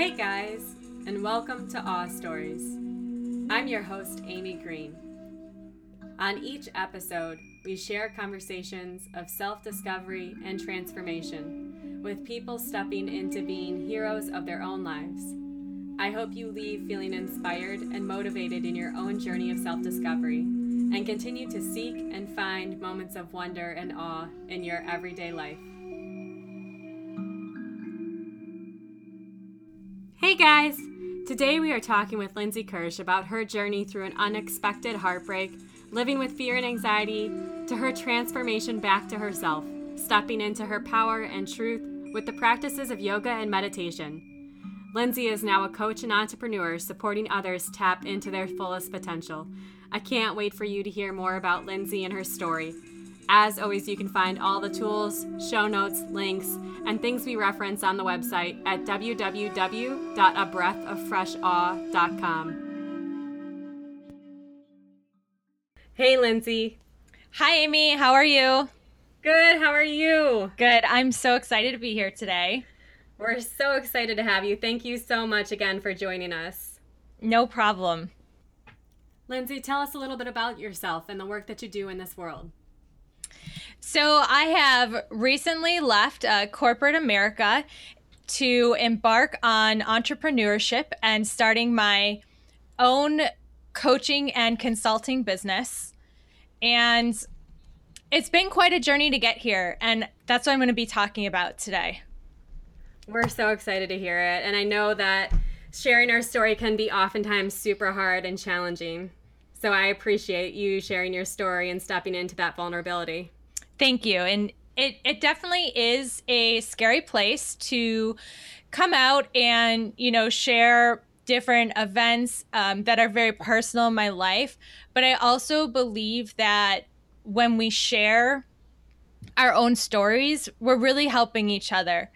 Hey guys, and welcome to Awe Stories. I'm your host, Amy Green. On each episode, we share conversations of self discovery and transformation with people stepping into being heroes of their own lives. I hope you leave feeling inspired and motivated in your own journey of self discovery and continue to seek and find moments of wonder and awe in your everyday life. Guys! Today we are talking with Lindsay Kirsch about her journey through an unexpected heartbreak, living with fear and anxiety, to her transformation back to herself, stepping into her power and truth with the practices of yoga and meditation. Lindsay is now a coach and entrepreneur supporting others tap into their fullest potential. I can't wait for you to hear more about Lindsay and her story. As always, you can find all the tools, show notes, links, and things we reference on the website at www.abreathoffreshawe.com. Hey, Lindsay. Hi, Amy. How are you? Good. How are you? Good. I'm so excited to be here today. We're so excited to have you. Thank you so much again for joining us. No problem. Lindsay, tell us a little bit about yourself and the work that you do in this world. So, I have recently left uh, corporate America to embark on entrepreneurship and starting my own coaching and consulting business. And it's been quite a journey to get here. And that's what I'm going to be talking about today. We're so excited to hear it. And I know that sharing our story can be oftentimes super hard and challenging. So I appreciate you sharing your story and stepping into that vulnerability. Thank you. And it, it definitely is a scary place to come out and, you know, share different events um, that are very personal in my life. But I also believe that when we share our own stories, we're really helping each other.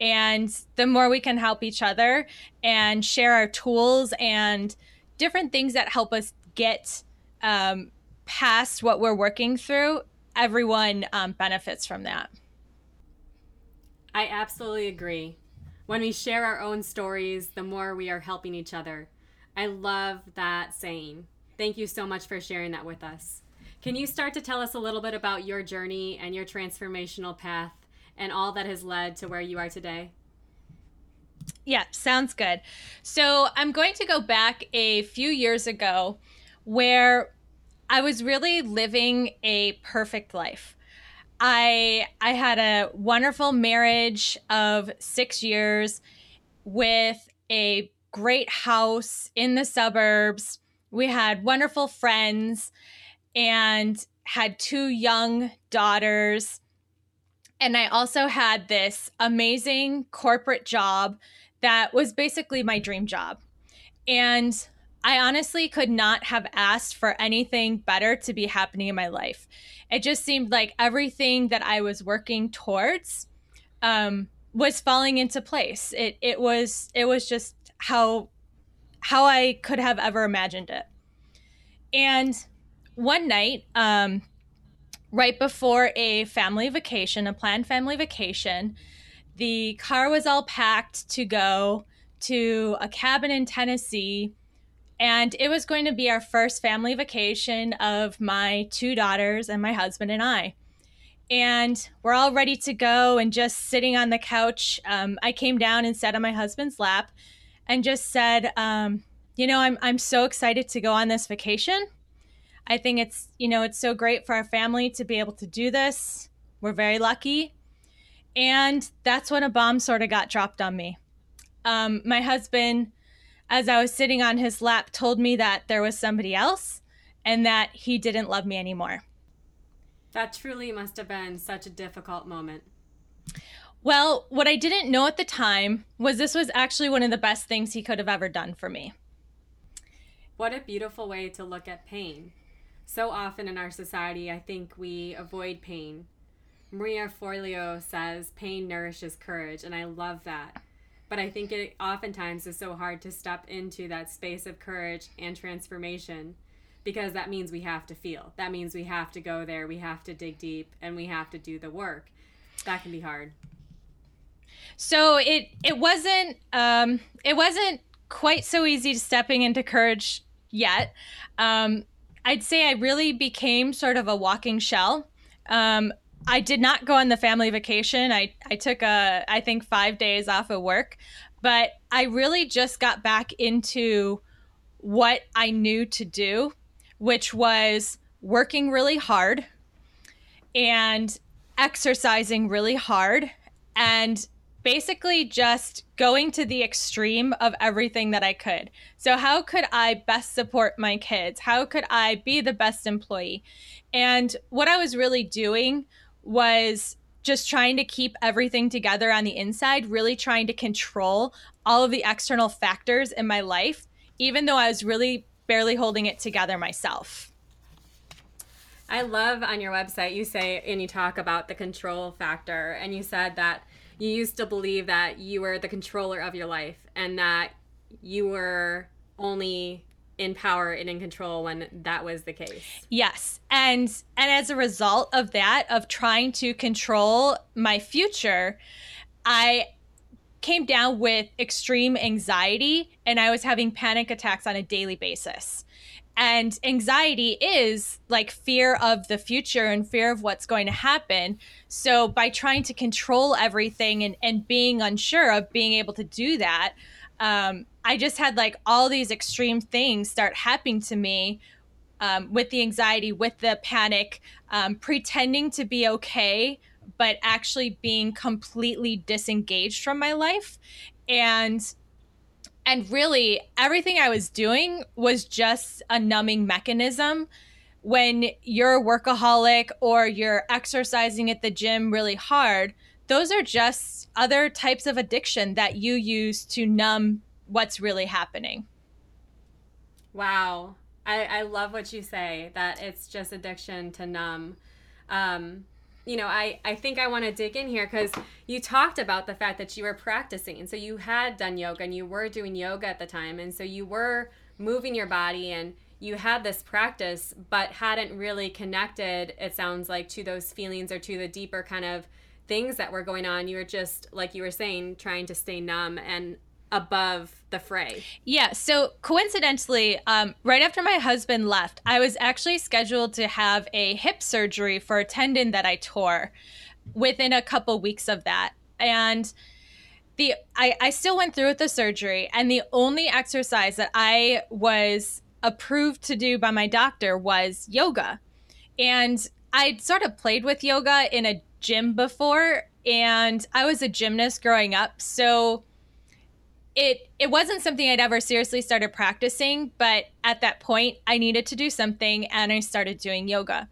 And the more we can help each other and share our tools and different things that help us get um, past what we're working through, everyone um, benefits from that. I absolutely agree. When we share our own stories, the more we are helping each other. I love that saying. Thank you so much for sharing that with us. Can you start to tell us a little bit about your journey and your transformational path and all that has led to where you are today? Yeah, sounds good. So I'm going to go back a few years ago where I was really living a perfect life. I I had a wonderful marriage of 6 years with a great house in the suburbs. We had wonderful friends and had two young daughters. And I also had this amazing corporate job that was basically my dream job. And I honestly could not have asked for anything better to be happening in my life. It just seemed like everything that I was working towards um, was falling into place. It it was it was just how how I could have ever imagined it. And one night, um, right before a family vacation, a planned family vacation, the car was all packed to go to a cabin in Tennessee and it was going to be our first family vacation of my two daughters and my husband and I. And we're all ready to go and just sitting on the couch. Um, I came down and sat on my husband's lap and just said, um, you know, I'm, I'm so excited to go on this vacation. I think it's, you know, it's so great for our family to be able to do this. We're very lucky. And that's when a bomb sort of got dropped on me. Um, my husband as I was sitting on his lap, told me that there was somebody else and that he didn't love me anymore. That truly must have been such a difficult moment. Well, what I didn't know at the time was this was actually one of the best things he could have ever done for me. What a beautiful way to look at pain. So often in our society, I think we avoid pain. Marie Forleo says pain nourishes courage, and I love that. But I think it oftentimes is so hard to step into that space of courage and transformation because that means we have to feel. That means we have to go there, we have to dig deep, and we have to do the work. That can be hard. So it it wasn't um, it wasn't quite so easy stepping into courage yet. Um, I'd say I really became sort of a walking shell. Um, I did not go on the family vacation. I, I took a I think five days off of work, but I really just got back into what I knew to do, which was working really hard and exercising really hard and basically just going to the extreme of everything that I could. So, how could I best support my kids? How could I be the best employee? And what I was really doing was just trying to keep everything together on the inside, really trying to control all of the external factors in my life, even though I was really barely holding it together myself. I love on your website, you say, and you talk about the control factor, and you said that you used to believe that you were the controller of your life and that you were only in power and in control when that was the case. Yes. And and as a result of that of trying to control my future, I came down with extreme anxiety and I was having panic attacks on a daily basis. And anxiety is like fear of the future and fear of what's going to happen. So, by trying to control everything and, and being unsure of being able to do that, um, I just had like all these extreme things start happening to me um, with the anxiety, with the panic, um, pretending to be okay, but actually being completely disengaged from my life. And and really everything I was doing was just a numbing mechanism. When you're a workaholic or you're exercising at the gym really hard, those are just other types of addiction that you use to numb what's really happening. Wow. I, I love what you say that it's just addiction to numb. Um, you know, I, I think I want to dig in here because you talked about the fact that you were practicing. So you had done yoga and you were doing yoga at the time. And so you were moving your body and you had this practice, but hadn't really connected, it sounds like, to those feelings or to the deeper kind of things that were going on. You were just, like you were saying, trying to stay numb and above the fray. Yeah. So coincidentally, um, right after my husband left, I was actually scheduled to have a hip surgery for a tendon that I tore within a couple weeks of that. And the I, I still went through with the surgery and the only exercise that I was approved to do by my doctor was yoga. And I'd sort of played with yoga in a gym before and I was a gymnast growing up. So it it wasn't something I'd ever seriously started practicing, but at that point I needed to do something and I started doing yoga.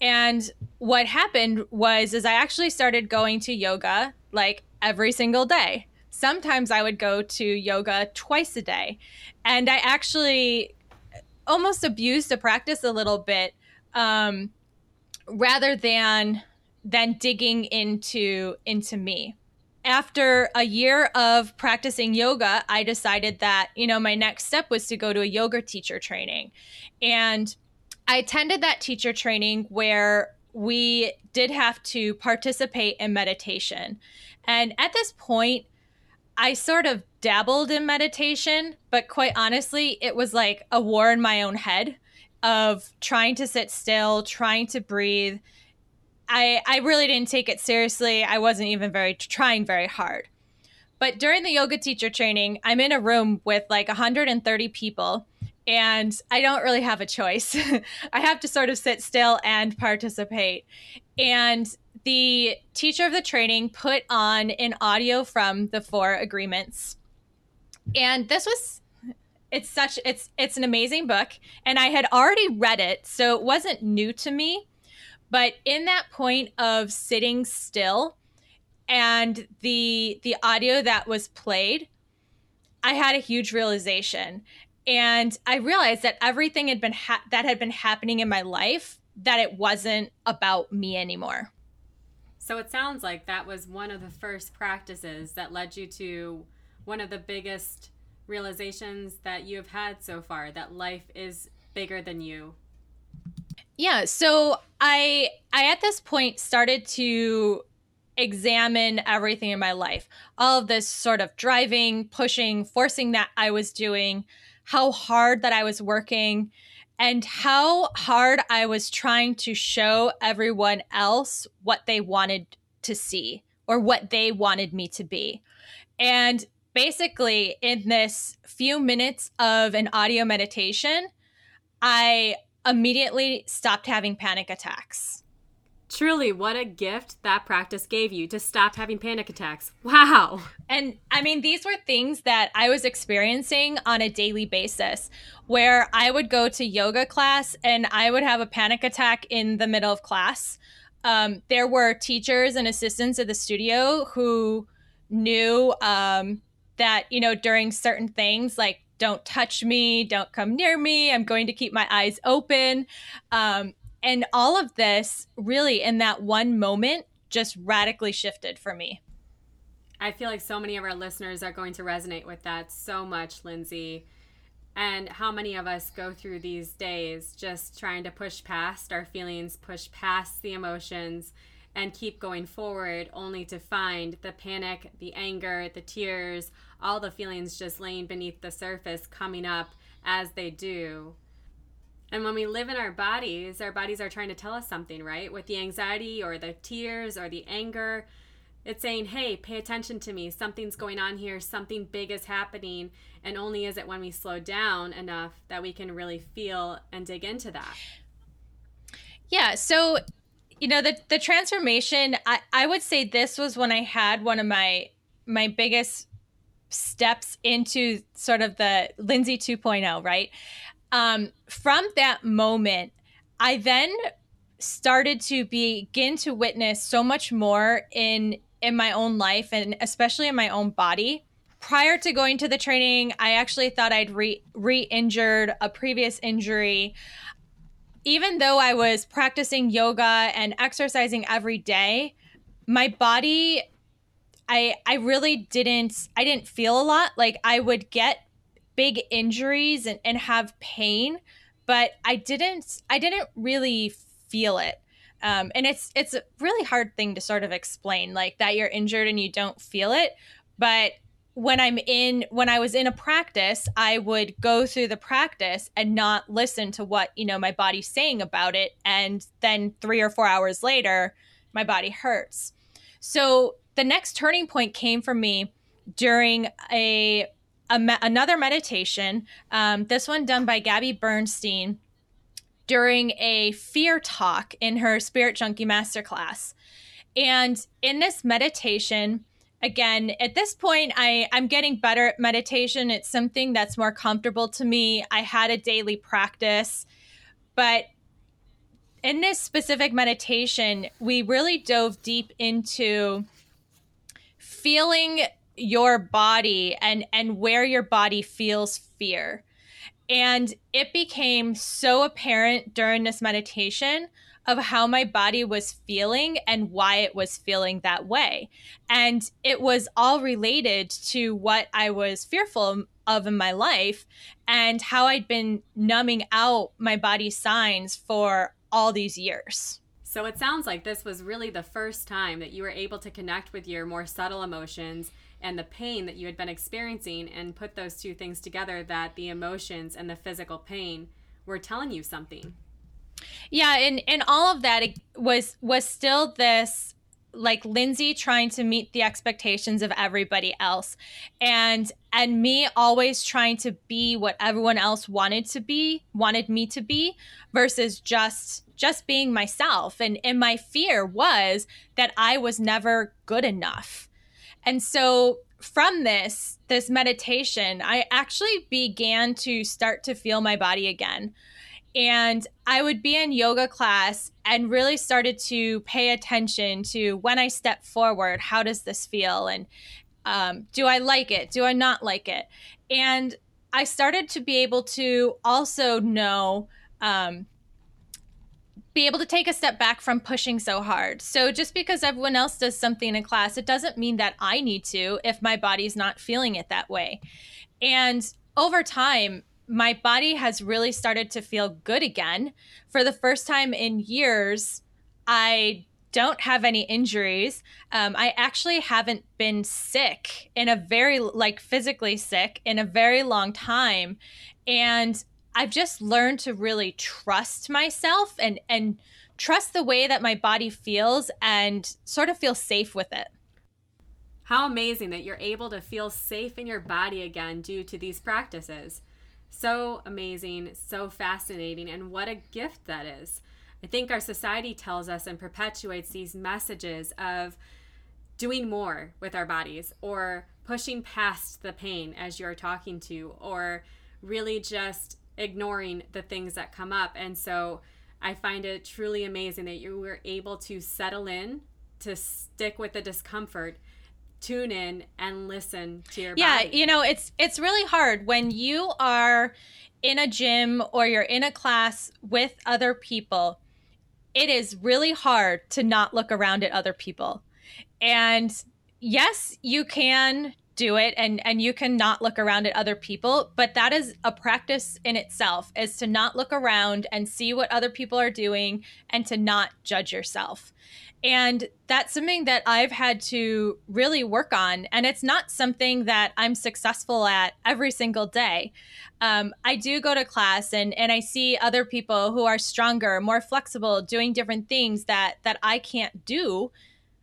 And what happened was is I actually started going to yoga like every single day. Sometimes I would go to yoga twice a day. And I actually almost abused the practice a little bit um, rather than than digging into into me after a year of practicing yoga, I decided that, you know, my next step was to go to a yoga teacher training. And I attended that teacher training where we did have to participate in meditation. And at this point, I sort of dabbled in meditation, but quite honestly, it was like a war in my own head of trying to sit still, trying to breathe, I I really didn't take it seriously. I wasn't even very trying very hard. But during the yoga teacher training, I'm in a room with like 130 people and I don't really have a choice. I have to sort of sit still and participate. And the teacher of the training put on an audio from the four agreements. And this was it's such it's it's an amazing book and I had already read it, so it wasn't new to me but in that point of sitting still and the the audio that was played, I had a huge realization. And I realized that everything had been ha- that had been happening in my life that it wasn't about me anymore. So it sounds like that was one of the first practices that led you to one of the biggest realizations that you have had so far that life is bigger than you yeah, so I I at this point started to examine everything in my life. All of this sort of driving, pushing, forcing that I was doing, how hard that I was working, and how hard I was trying to show everyone else what they wanted to see or what they wanted me to be. And basically, in this few minutes of an audio meditation, I immediately stopped having panic attacks. Truly, what a gift that practice gave you to stop having panic attacks. Wow. And I mean, these were things that I was experiencing on a daily basis where I would go to yoga class and I would have a panic attack in the middle of class. Um, there were teachers and assistants at the studio who knew um, that, you know, during certain things, like don't touch me, don't come near me, I'm going to keep my eyes open. Um, and all of this really in that one moment just radically shifted for me. I feel like so many of our listeners are going to resonate with that so much, Lindsay. And how many of us go through these days just trying to push past our feelings, push past the emotions, and keep going forward, only to find the panic, the anger, the tears, all the feelings just laying beneath the surface coming up as they do. And when we live in our bodies, our bodies are trying to tell us something, right? With the anxiety or the tears or the anger, it's saying, hey, pay attention to me. Something's going on here. Something big is happening. And only is it when we slow down enough that we can really feel and dig into that. Yeah. So, you know, the, the transformation, I, I would say this was when I had one of my my biggest steps into sort of the Lindsay 2.0, right? um, from that moment, I then started to begin to witness so much more in in my own life and especially in my own body. Prior to going to the training, I actually thought I'd re re-injured a previous injury. Even though I was practicing yoga and exercising every day, my body I I really didn't I didn't feel a lot. Like I would get big injuries and, and have pain, but I didn't I didn't really feel it. Um, and it's it's a really hard thing to sort of explain, like that you're injured and you don't feel it. But when I'm in when I was in a practice, I would go through the practice and not listen to what, you know, my body's saying about it. And then three or four hours later, my body hurts. So the next turning point came for me during a me- another meditation, um, this one done by Gabby Bernstein during a fear talk in her Spirit Junkie Masterclass. And in this meditation, again, at this point, I, I'm getting better at meditation. It's something that's more comfortable to me. I had a daily practice, but in this specific meditation, we really dove deep into feeling your body and and where your body feels fear and it became so apparent during this meditation of how my body was feeling and why it was feeling that way. And it was all related to what I was fearful of in my life and how I'd been numbing out my body's signs for all these years. So it sounds like this was really the first time that you were able to connect with your more subtle emotions and the pain that you had been experiencing and put those two things together that the emotions and the physical pain were telling you something. Yeah and and all of that was was still this like Lindsay trying to meet the expectations of everybody else and and me always trying to be what everyone else wanted to be wanted me to be versus just just being myself and and my fear was that I was never good enough and so from this this meditation, I actually began to start to feel my body again. And I would be in yoga class and really started to pay attention to when I step forward, how does this feel? And um, do I like it? Do I not like it? And I started to be able to also know um, be able to take a step back from pushing so hard. So just because everyone else does something in class, it doesn't mean that I need to if my body's not feeling it that way. And over time, my body has really started to feel good again. For the first time in years, I don't have any injuries. Um, I actually haven't been sick in a very, like physically sick in a very long time. And I've just learned to really trust myself and, and trust the way that my body feels and sort of feel safe with it. How amazing that you're able to feel safe in your body again due to these practices. So amazing, so fascinating, and what a gift that is. I think our society tells us and perpetuates these messages of doing more with our bodies or pushing past the pain as you're talking to, or really just ignoring the things that come up. And so I find it truly amazing that you were able to settle in, to stick with the discomfort, tune in and listen to your body. yeah, body. you know, it's it's really hard when you are in a gym or you're in a class with other people. It is really hard to not look around at other people. And yes, you can do it and and you can not look around at other people but that is a practice in itself is to not look around and see what other people are doing and to not judge yourself and that's something that I've had to really work on. And it's not something that I'm successful at every single day. Um, I do go to class and, and I see other people who are stronger, more flexible, doing different things that, that I can't do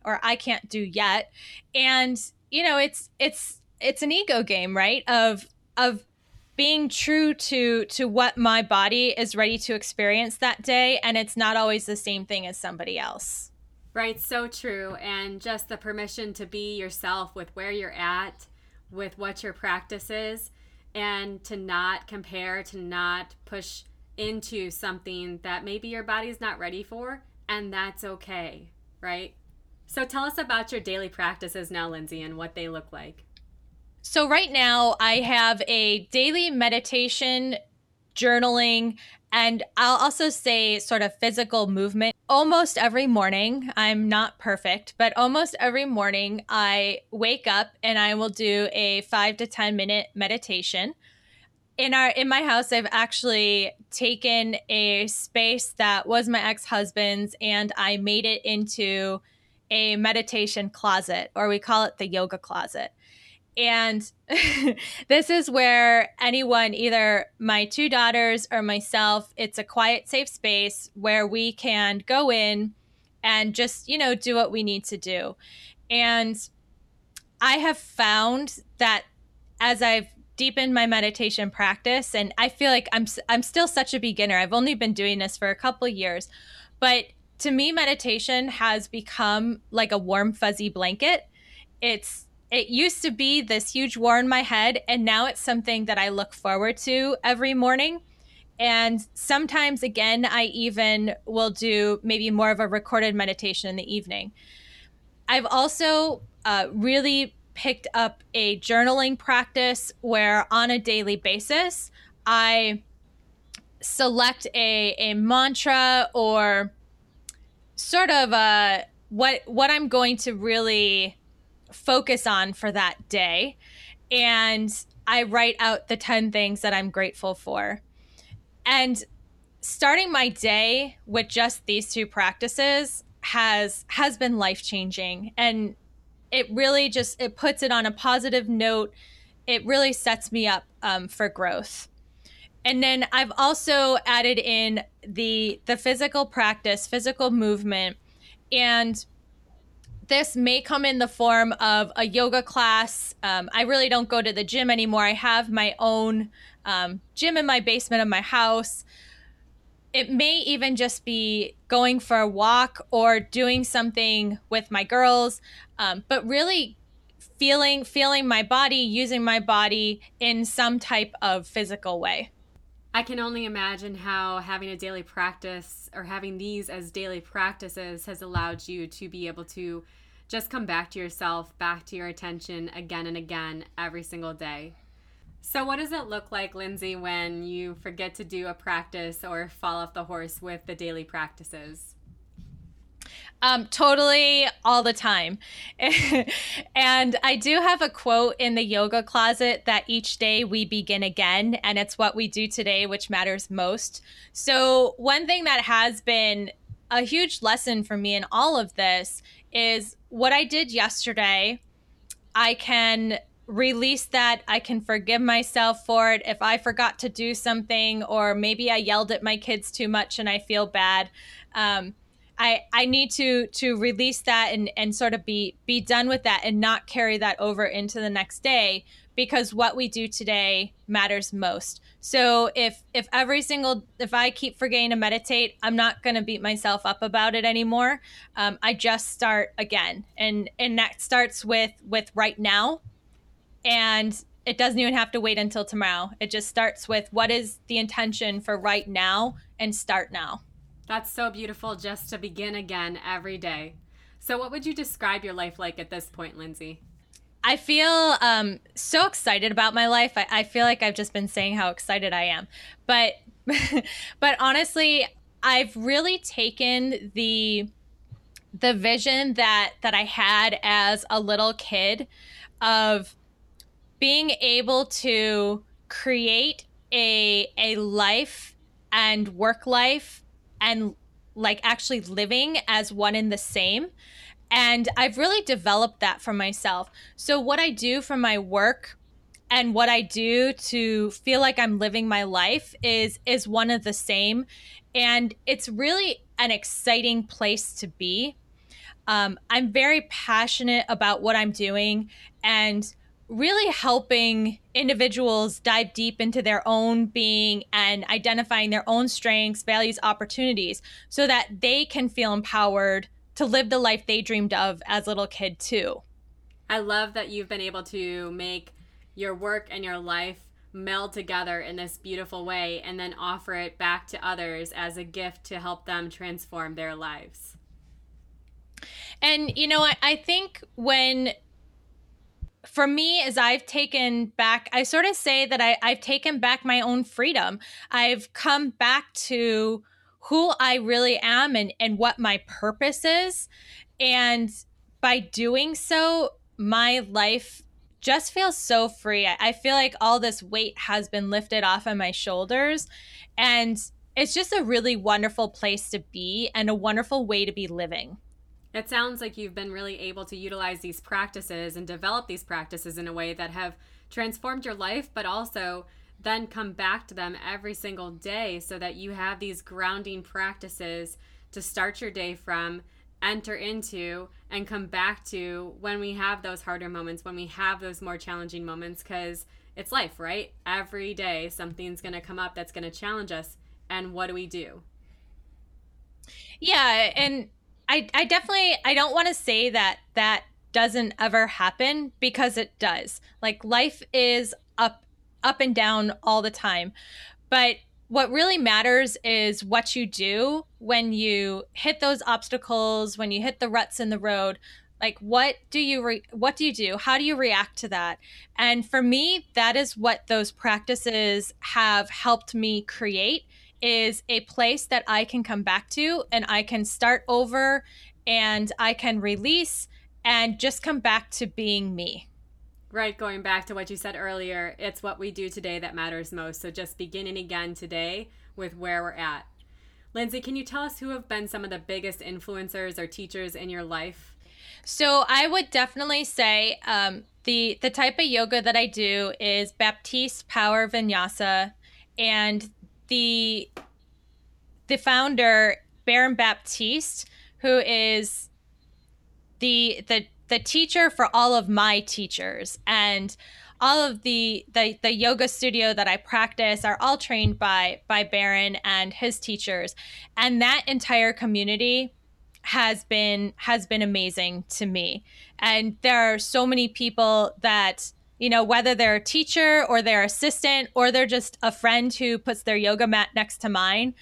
or I can't do yet. And, you know, it's, it's, it's an ego game, right? Of, of being true to to what my body is ready to experience that day and it's not always the same thing as somebody else Right, so true. And just the permission to be yourself with where you're at, with what your practice is, and to not compare, to not push into something that maybe your body's not ready for, and that's okay, right? So tell us about your daily practices now, Lindsay, and what they look like. So, right now, I have a daily meditation, journaling, and I'll also say sort of physical movement. Almost every morning, I'm not perfect, but almost every morning I wake up and I will do a 5 to 10 minute meditation. In our in my house, I've actually taken a space that was my ex-husband's and I made it into a meditation closet or we call it the yoga closet. And this is where anyone, either my two daughters or myself, it's a quiet, safe space where we can go in and just, you know, do what we need to do. And I have found that as I've deepened my meditation practice, and I feel like I'm I'm still such a beginner. I've only been doing this for a couple years, but to me, meditation has become like a warm, fuzzy blanket. It's it used to be this huge war in my head, and now it's something that I look forward to every morning. And sometimes, again, I even will do maybe more of a recorded meditation in the evening. I've also uh, really picked up a journaling practice where, on a daily basis, I select a, a mantra or sort of uh, what what I'm going to really focus on for that day. And I write out the 10 things that I'm grateful for. And starting my day with just these two practices has has been life-changing and it really just it puts it on a positive note it really sets me up um, for growth and then i've also added in the the physical practice physical movement and this may come in the form of a yoga class. Um, I really don't go to the gym anymore. I have my own um, gym in my basement of my house. It may even just be going for a walk or doing something with my girls, um, but really feeling feeling my body, using my body in some type of physical way. I can only imagine how having a daily practice or having these as daily practices has allowed you to be able to just come back to yourself, back to your attention again and again every single day. So, what does it look like, Lindsay, when you forget to do a practice or fall off the horse with the daily practices? Um, totally all the time. and I do have a quote in the yoga closet that each day we begin again, and it's what we do today which matters most. So, one thing that has been a huge lesson for me in all of this is what I did yesterday. I can release that. I can forgive myself for it if I forgot to do something, or maybe I yelled at my kids too much and I feel bad. Um, I, I need to to release that and, and sort of be be done with that and not carry that over into the next day because what we do today matters most. So if if every single if I keep forgetting to meditate, I'm not going to beat myself up about it anymore. Um, I just start again, and and that starts with with right now, and it doesn't even have to wait until tomorrow. It just starts with what is the intention for right now and start now. That's so beautiful just to begin again every day. So, what would you describe your life like at this point, Lindsay? I feel um, so excited about my life. I, I feel like I've just been saying how excited I am, but but honestly, I've really taken the the vision that that I had as a little kid of being able to create a a life and work life and like actually living as one in the same and I've really developed that for myself. So, what I do for my work and what I do to feel like I'm living my life is is one of the same, and it's really an exciting place to be. Um, I'm very passionate about what I'm doing and really helping individuals dive deep into their own being and identifying their own strengths, values, opportunities so that they can feel empowered to live the life they dreamed of as a little kid too. I love that you've been able to make your work and your life meld together in this beautiful way and then offer it back to others as a gift to help them transform their lives. And, you know, I, I think when, for me, as I've taken back, I sort of say that I, I've taken back my own freedom. I've come back to who I really am and, and what my purpose is. And by doing so, my life just feels so free. I, I feel like all this weight has been lifted off of my shoulders. And it's just a really wonderful place to be and a wonderful way to be living. It sounds like you've been really able to utilize these practices and develop these practices in a way that have transformed your life, but also then come back to them every single day so that you have these grounding practices to start your day from, enter into, and come back to when we have those harder moments, when we have those more challenging moments, because it's life, right? Every day something's going to come up that's going to challenge us. And what do we do? Yeah. And I, I definitely, I don't want to say that that doesn't ever happen because it does. Like life is up up and down all the time. But what really matters is what you do when you hit those obstacles, when you hit the ruts in the road. Like what do you re- what do you do? How do you react to that? And for me, that is what those practices have helped me create is a place that I can come back to and I can start over and I can release and just come back to being me. Right, going back to what you said earlier, it's what we do today that matters most. So just beginning again today with where we're at. Lindsay, can you tell us who have been some of the biggest influencers or teachers in your life? So I would definitely say um, the the type of yoga that I do is Baptiste Power Vinyasa, and the the founder Baron Baptiste, who is the the the teacher for all of my teachers. And all of the, the the yoga studio that I practice are all trained by by Baron and his teachers. And that entire community has been has been amazing to me. And there are so many people that you know whether they're a teacher or their assistant or they're just a friend who puts their yoga mat next to mine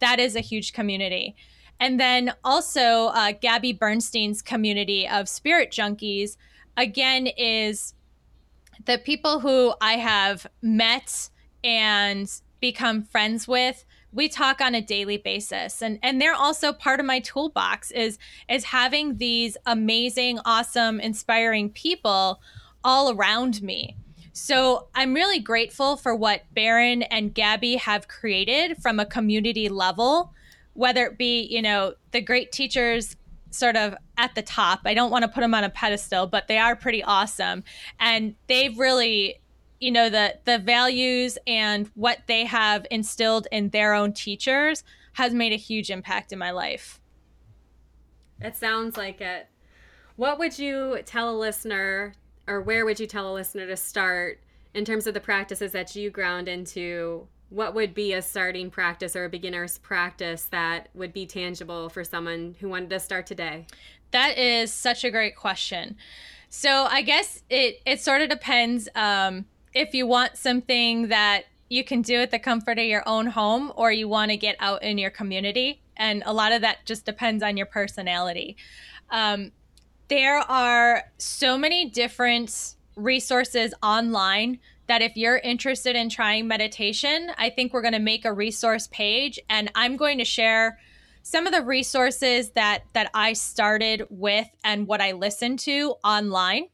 that is a huge community. And then also, uh, Gabby Bernstein's community of spirit junkies, again, is the people who I have met and become friends with. We talk on a daily basis. And and they're also part of my toolbox is is having these amazing awesome inspiring people all around me so i'm really grateful for what baron and gabby have created from a community level whether it be, you know, the great teachers sort of at the top. I don't want to put them on a pedestal, but they are pretty awesome. And they've really you know the the values and what they have instilled in their own teachers has made a huge impact in my life. It sounds like it. What would you tell a listener or where would you tell a listener to start in terms of the practices that you ground into what would be a starting practice or a beginner's practice that would be tangible for someone who wanted to start today? That is such a great question. So I guess it it sort of depends um, if you want something that you can do at the comfort of your own home or you want to get out in your community. And a lot of that just depends on your personality. Um, there are so many different resources online that if you're interested in trying meditation, I think we're going to make a resource page and I'm going to share some of the resources that that I started with and what I listened to online.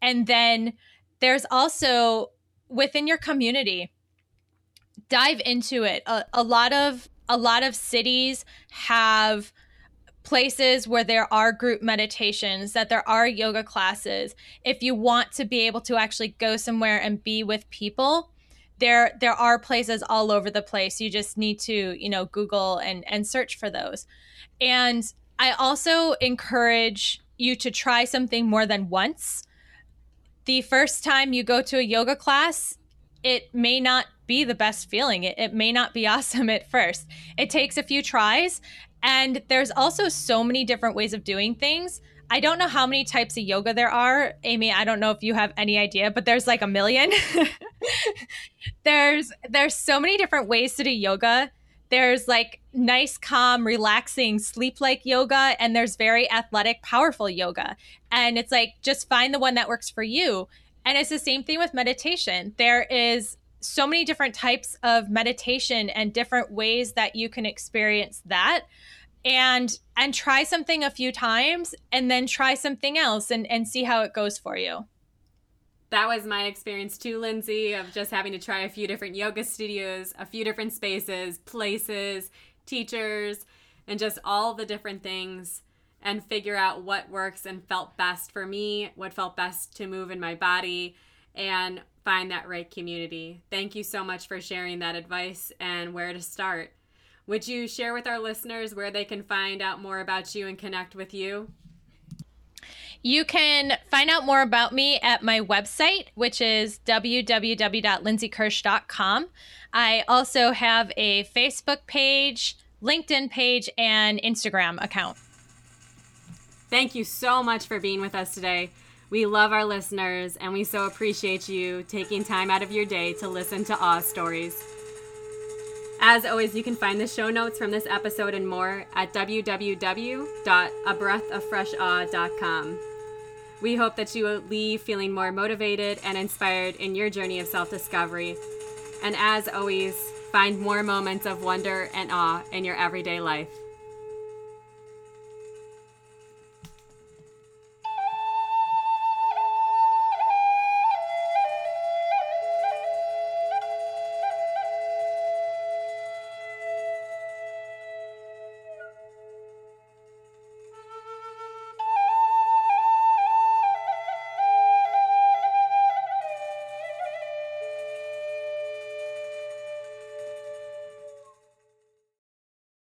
And then there's also within your community dive into it. A, a lot of a lot of cities have places where there are group meditations, that there are yoga classes. If you want to be able to actually go somewhere and be with people, there there are places all over the place. You just need to, you know, Google and and search for those. And I also encourage you to try something more than once. The first time you go to a yoga class, it may not be the best feeling. It, it may not be awesome at first. It takes a few tries and there's also so many different ways of doing things. I don't know how many types of yoga there are. Amy, I don't know if you have any idea, but there's like a million. there's there's so many different ways to do yoga. There's like nice, calm, relaxing, sleep like yoga, and there's very athletic, powerful yoga. And it's like just find the one that works for you. And it's the same thing with meditation. There is so many different types of meditation and different ways that you can experience that. And and try something a few times and then try something else and and see how it goes for you. That was my experience too lindsay of just having to try a few different yoga studios a few different spaces places teachers and just all the different things and figure out what works and felt best for me what felt best to move in my body. And find that right community thank you so much for sharing that advice and where to start would you share with our listeners where they can find out more about you and connect with you? You can find out more about me at my website, which is www.lindsaykersh.com. I also have a Facebook page, LinkedIn page, and Instagram account. Thank you so much for being with us today. We love our listeners and we so appreciate you taking time out of your day to listen to Awe Stories. As always, you can find the show notes from this episode and more at www.abreathoffreshawe.com. We hope that you leave feeling more motivated and inspired in your journey of self discovery. And as always, find more moments of wonder and awe in your everyday life.